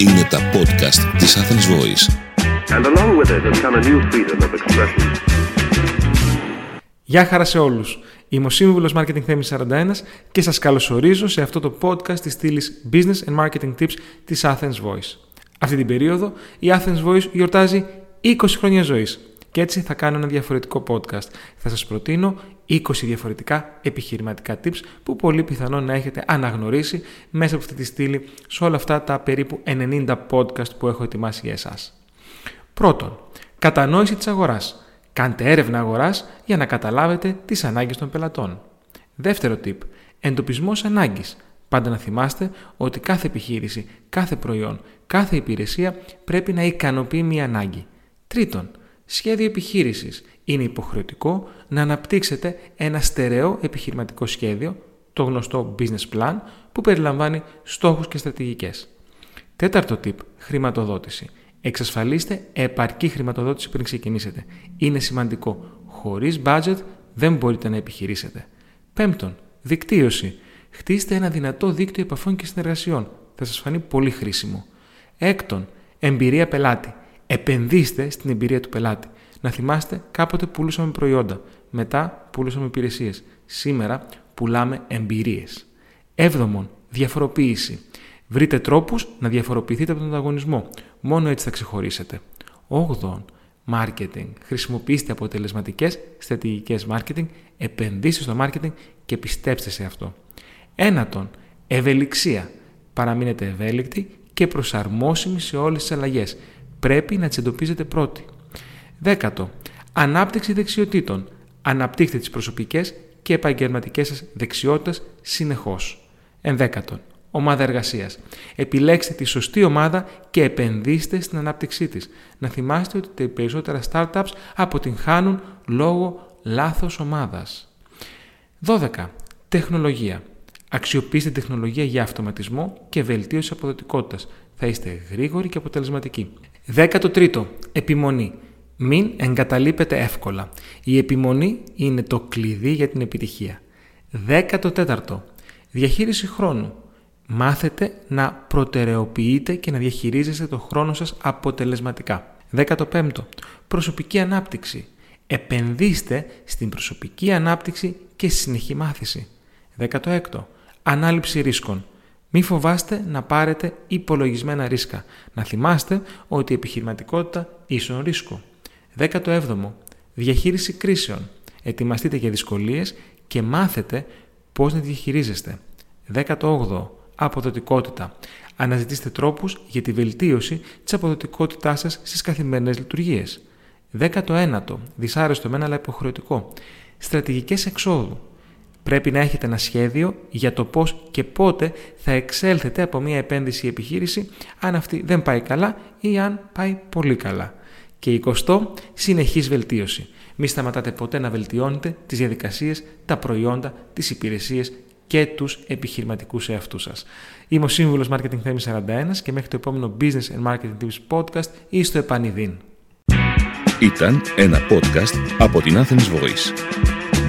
Είναι τα podcast της Athens Voice. And along with it has come a new freedom of expression. Γεια χαρά σε όλους. Είμαι ο Σύμβουλος Marketing Θέμης 41 και σας καλωσορίζω σε αυτό το podcast της στήλης Business and Marketing Tips της Athens Voice. Αυτή την περίοδο η Athens Voice γιορτάζει 20 χρόνια ζωής και έτσι θα κάνω ένα διαφορετικό podcast. Θα σας προτείνω 20 διαφορετικά επιχειρηματικά tips που πολύ πιθανόν να έχετε αναγνωρίσει μέσα από αυτή τη στήλη σε όλα αυτά τα περίπου 90 podcast που έχω ετοιμάσει για εσάς. Πρώτον, κατανόηση της αγοράς. Κάντε έρευνα αγοράς για να καταλάβετε τις ανάγκες των πελατών. Δεύτερο tip, εντοπισμός ανάγκης. Πάντα να θυμάστε ότι κάθε επιχείρηση, κάθε προϊόν, κάθε υπηρεσία πρέπει να ικανοποιεί μια ανάγκη. Τρίτον, σχέδιο επιχείρησης. Είναι υποχρεωτικό να αναπτύξετε ένα στερεό επιχειρηματικό σχέδιο, το γνωστό business plan, που περιλαμβάνει στόχους και στρατηγικές. Τέταρτο tip, χρηματοδότηση. Εξασφαλίστε επαρκή χρηματοδότηση πριν ξεκινήσετε. Είναι σημαντικό. Χωρίς budget δεν μπορείτε να επιχειρήσετε. Πέμπτον, δικτύωση. Χτίστε ένα δυνατό δίκτυο επαφών και συνεργασιών. Θα σας φανεί πολύ χρήσιμο. Έκτον, εμπειρία πελάτη. Επενδύστε στην εμπειρία του πελάτη. Να θυμάστε, κάποτε πουλούσαμε προϊόντα. Μετά πουλούσαμε υπηρεσίες. Σήμερα πουλάμε εμπειρίες. Έβδομον, διαφοροποίηση. Βρείτε τρόπους να διαφοροποιηθείτε από τον ανταγωνισμό. Μόνο έτσι θα ξεχωρίσετε. Όγδον, marketing. Χρησιμοποιήστε αποτελεσματικές στρατηγικές marketing, επενδύστε στο marketing και πιστέψτε σε αυτό. Ένατον, ευελιξία. Παραμείνετε ευέλικτοι και προσαρμόσιμοι σε όλες τις αλλαγές πρέπει να τις εντοπίζετε πρώτοι. Δέκατο, ανάπτυξη δεξιοτήτων. Αναπτύχτε τις προσωπικές και επαγγελματικές σας δεξιότητες συνεχώς. Ενδέκατον, ομάδα εργασίας. Επιλέξτε τη σωστή ομάδα και επενδύστε στην ανάπτυξή της. Να θυμάστε ότι τα περισσότερα startups αποτυγχάνουν λόγω λάθος ομάδας. 12. Τεχνολογία. Αξιοποιήστε τεχνολογία για αυτοματισμό και βελτίωση αποδοτικότητας. Θα είστε γρήγοροι και αποτελεσματικοί. 13. Επιμονή. Μην εγκαταλείπετε εύκολα. Η επιμονή είναι το κλειδί για την επιτυχία. 14. Διαχείριση χρόνου. Μάθετε να προτεραιοποιείτε και να διαχειρίζεστε το χρόνο σας αποτελεσματικά. 15. Προσωπική ανάπτυξη. Επενδύστε στην προσωπική ανάπτυξη και συνεχή μάθηση. 16. Ανάληψη ρίσκων. Μη φοβάστε να πάρετε υπολογισμένα ρίσκα. Να θυμάστε ότι η επιχειρηματικότητα ίσον ρίσκο. 17. Διαχείριση κρίσεων. Ετοιμαστείτε για δυσκολίες και μάθετε πώς να διαχειρίζεστε. 18. Αποδοτικότητα. Αναζητήστε τρόπους για τη βελτίωση της αποδοτικότητάς σας στις καθημερινές λειτουργίες. 19. Δυσάρεστο μένα αλλά υποχρεωτικό. Στρατηγικές εξόδου. Πρέπει να έχετε ένα σχέδιο για το πώς και πότε θα εξέλθετε από μια επένδυση ή επιχείρηση αν αυτή δεν πάει καλά ή αν πάει πολύ καλά. Και 20. Συνεχής βελτίωση. Μη σταματάτε ποτέ να βελτιώνετε τις διαδικασίες, τα προϊόντα, τις υπηρεσίες και τους επιχειρηματικούς εαυτούς σας. Είμαι ο Σύμβουλος Marketing Theme 41 και μέχρι το επόμενο Business and Marketing Tips Podcast ή στο επανειδήν. Ήταν ένα podcast από την Athens Voice.